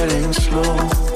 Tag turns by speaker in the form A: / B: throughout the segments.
A: Getting slow.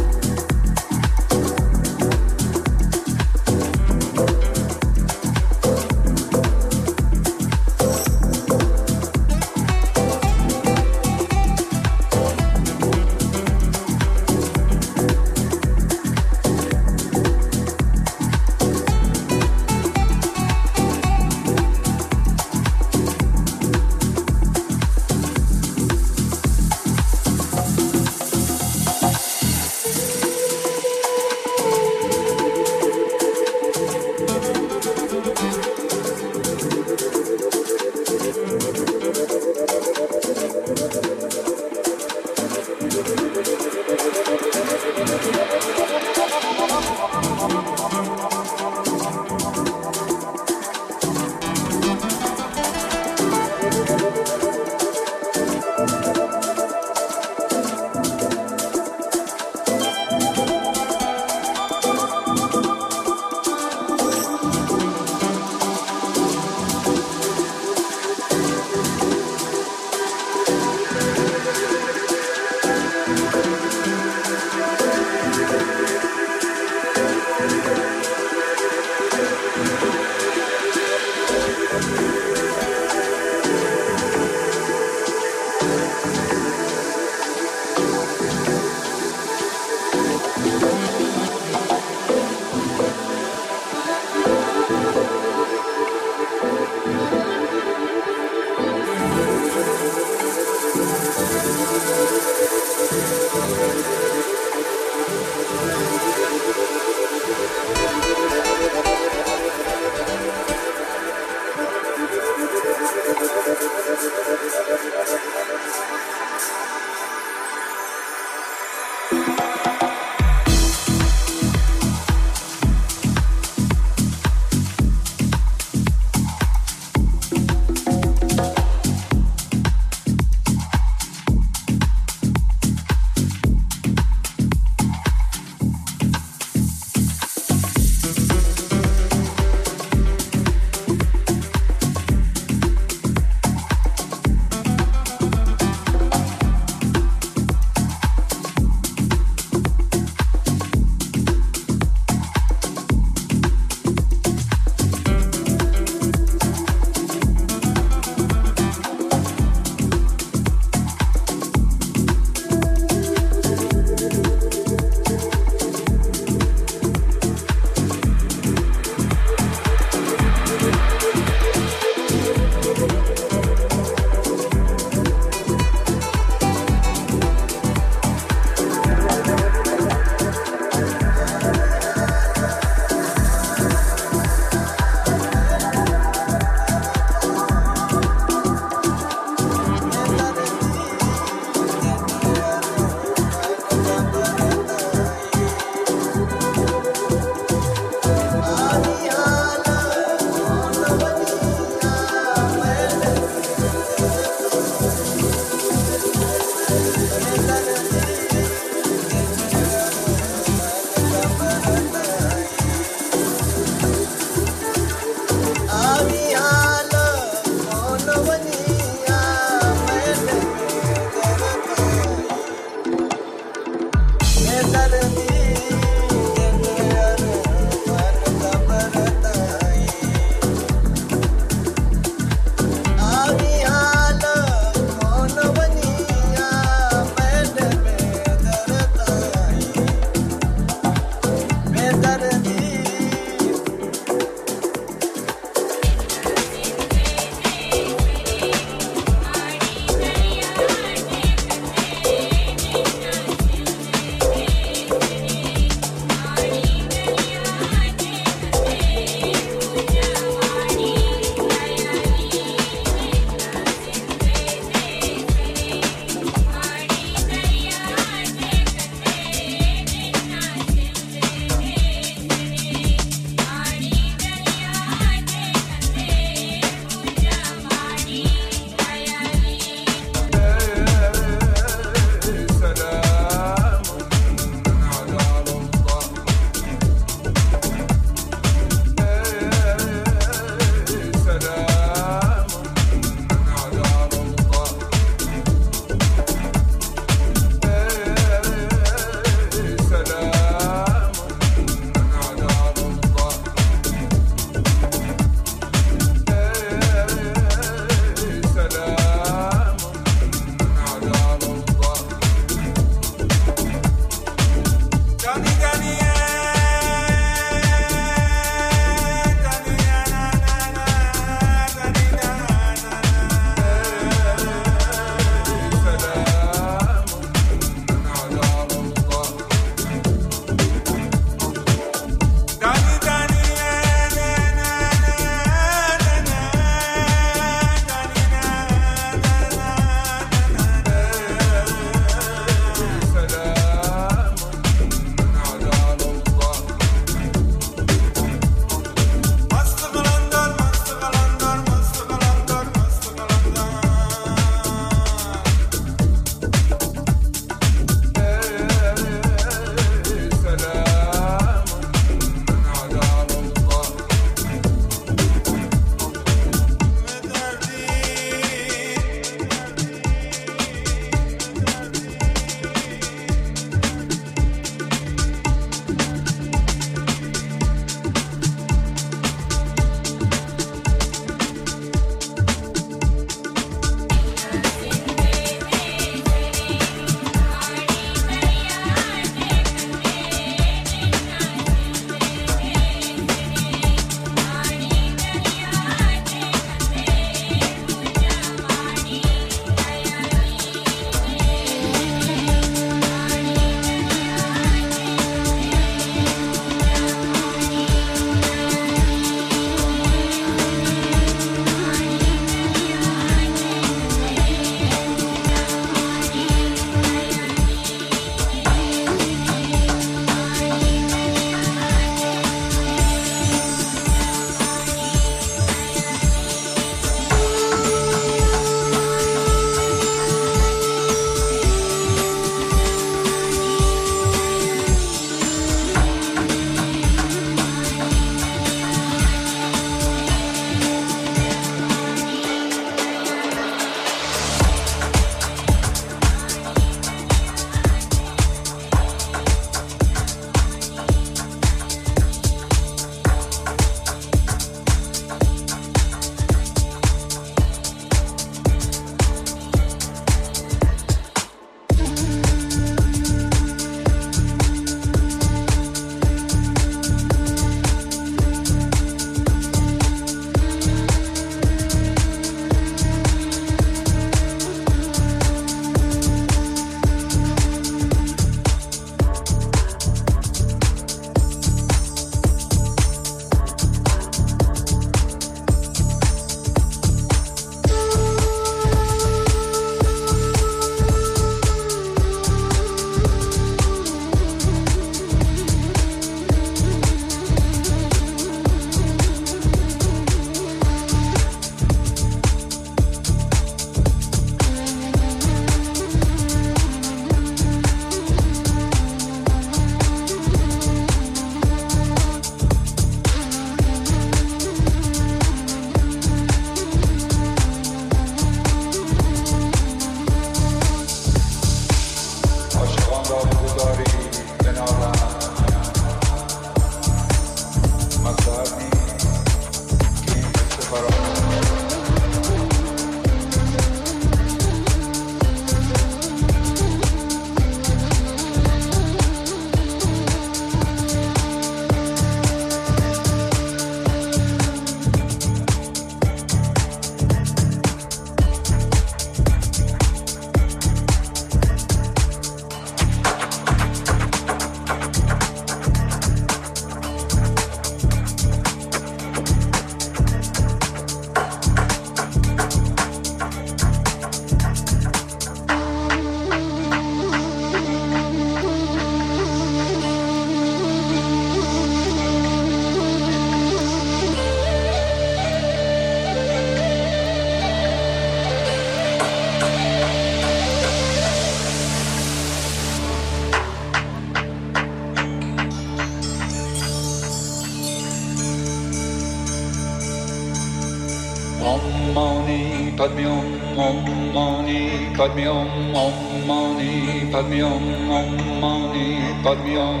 B: Padme om om mani padme om om mani padme om om mani padme om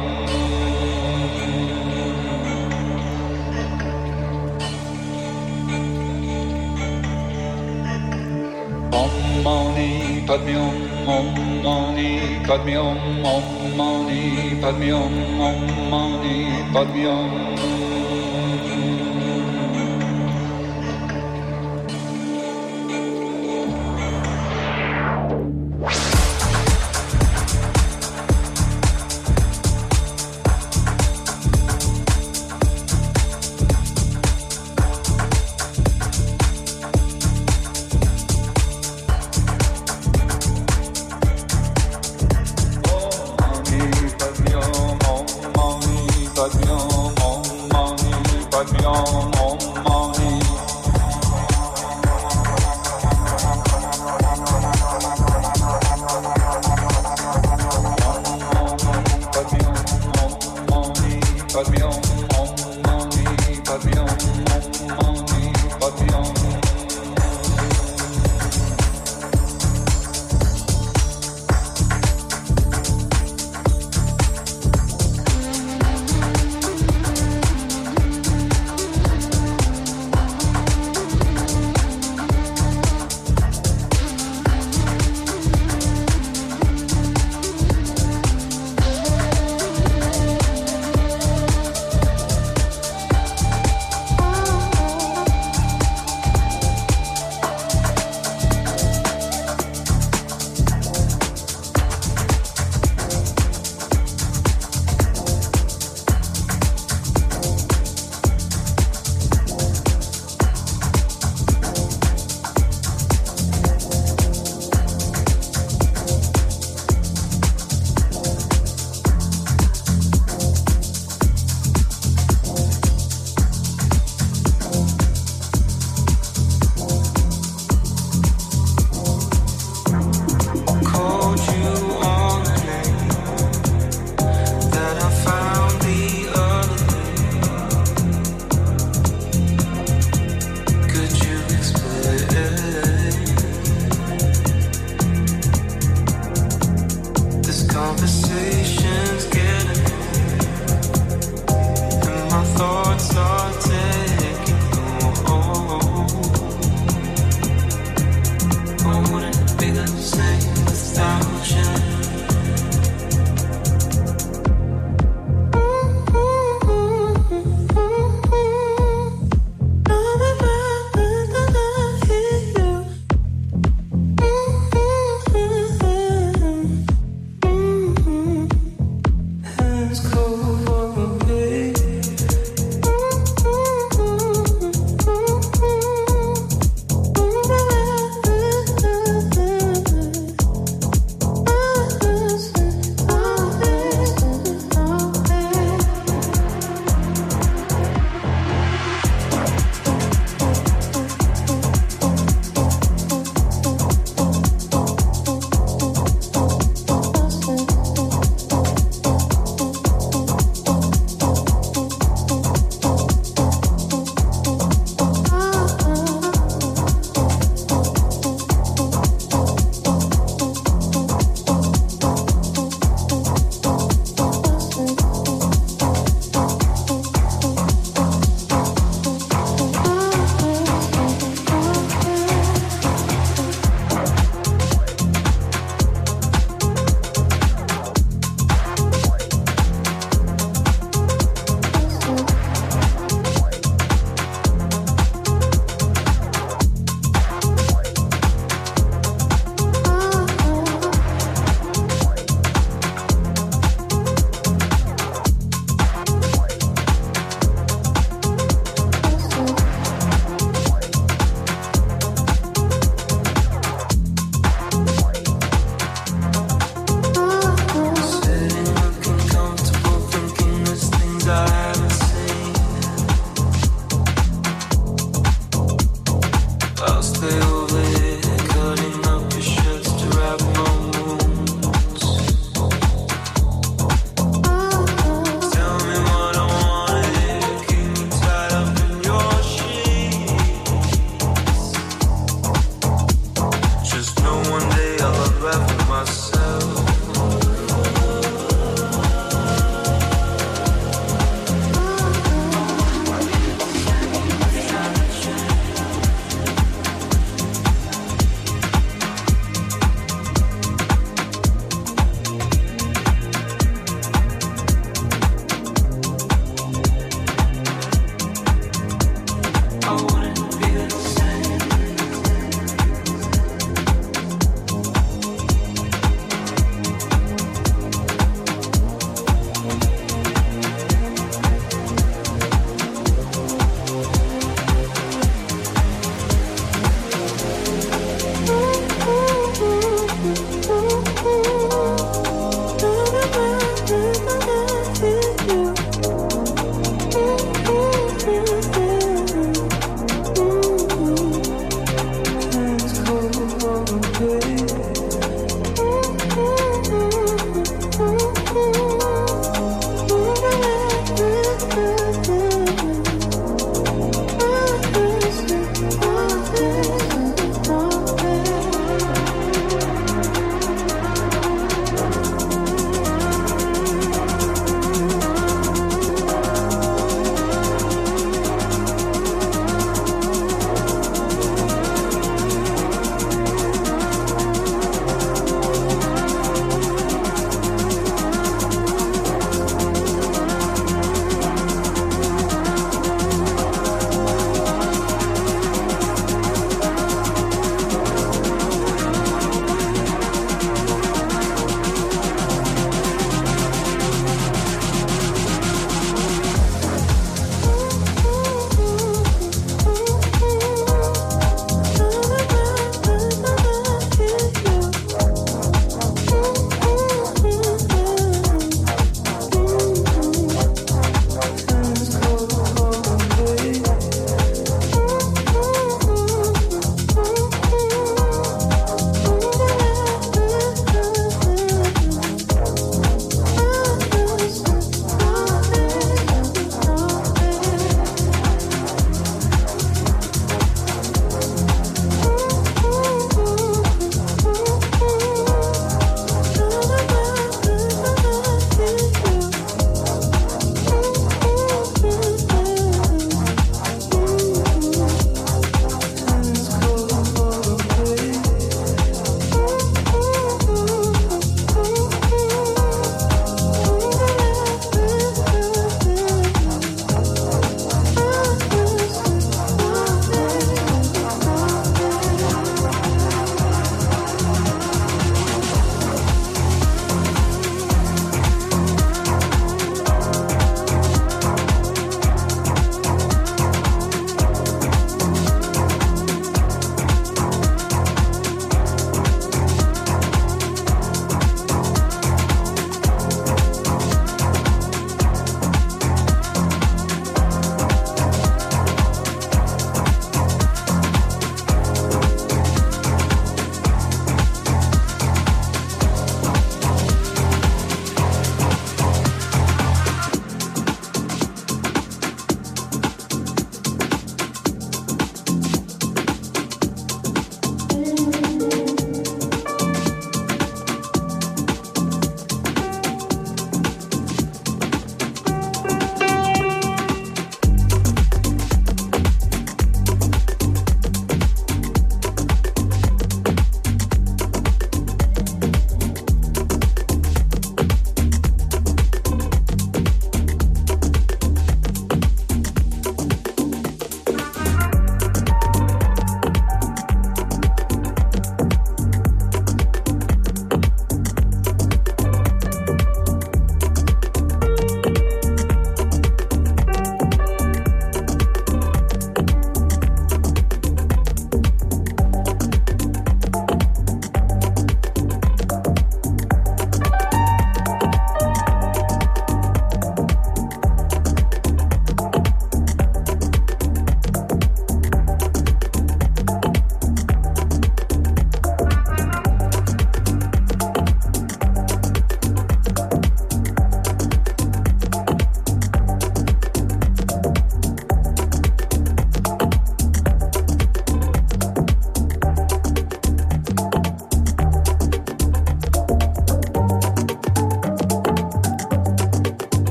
B: Om mani padme om om mani padme om om mani padme om om mani padme om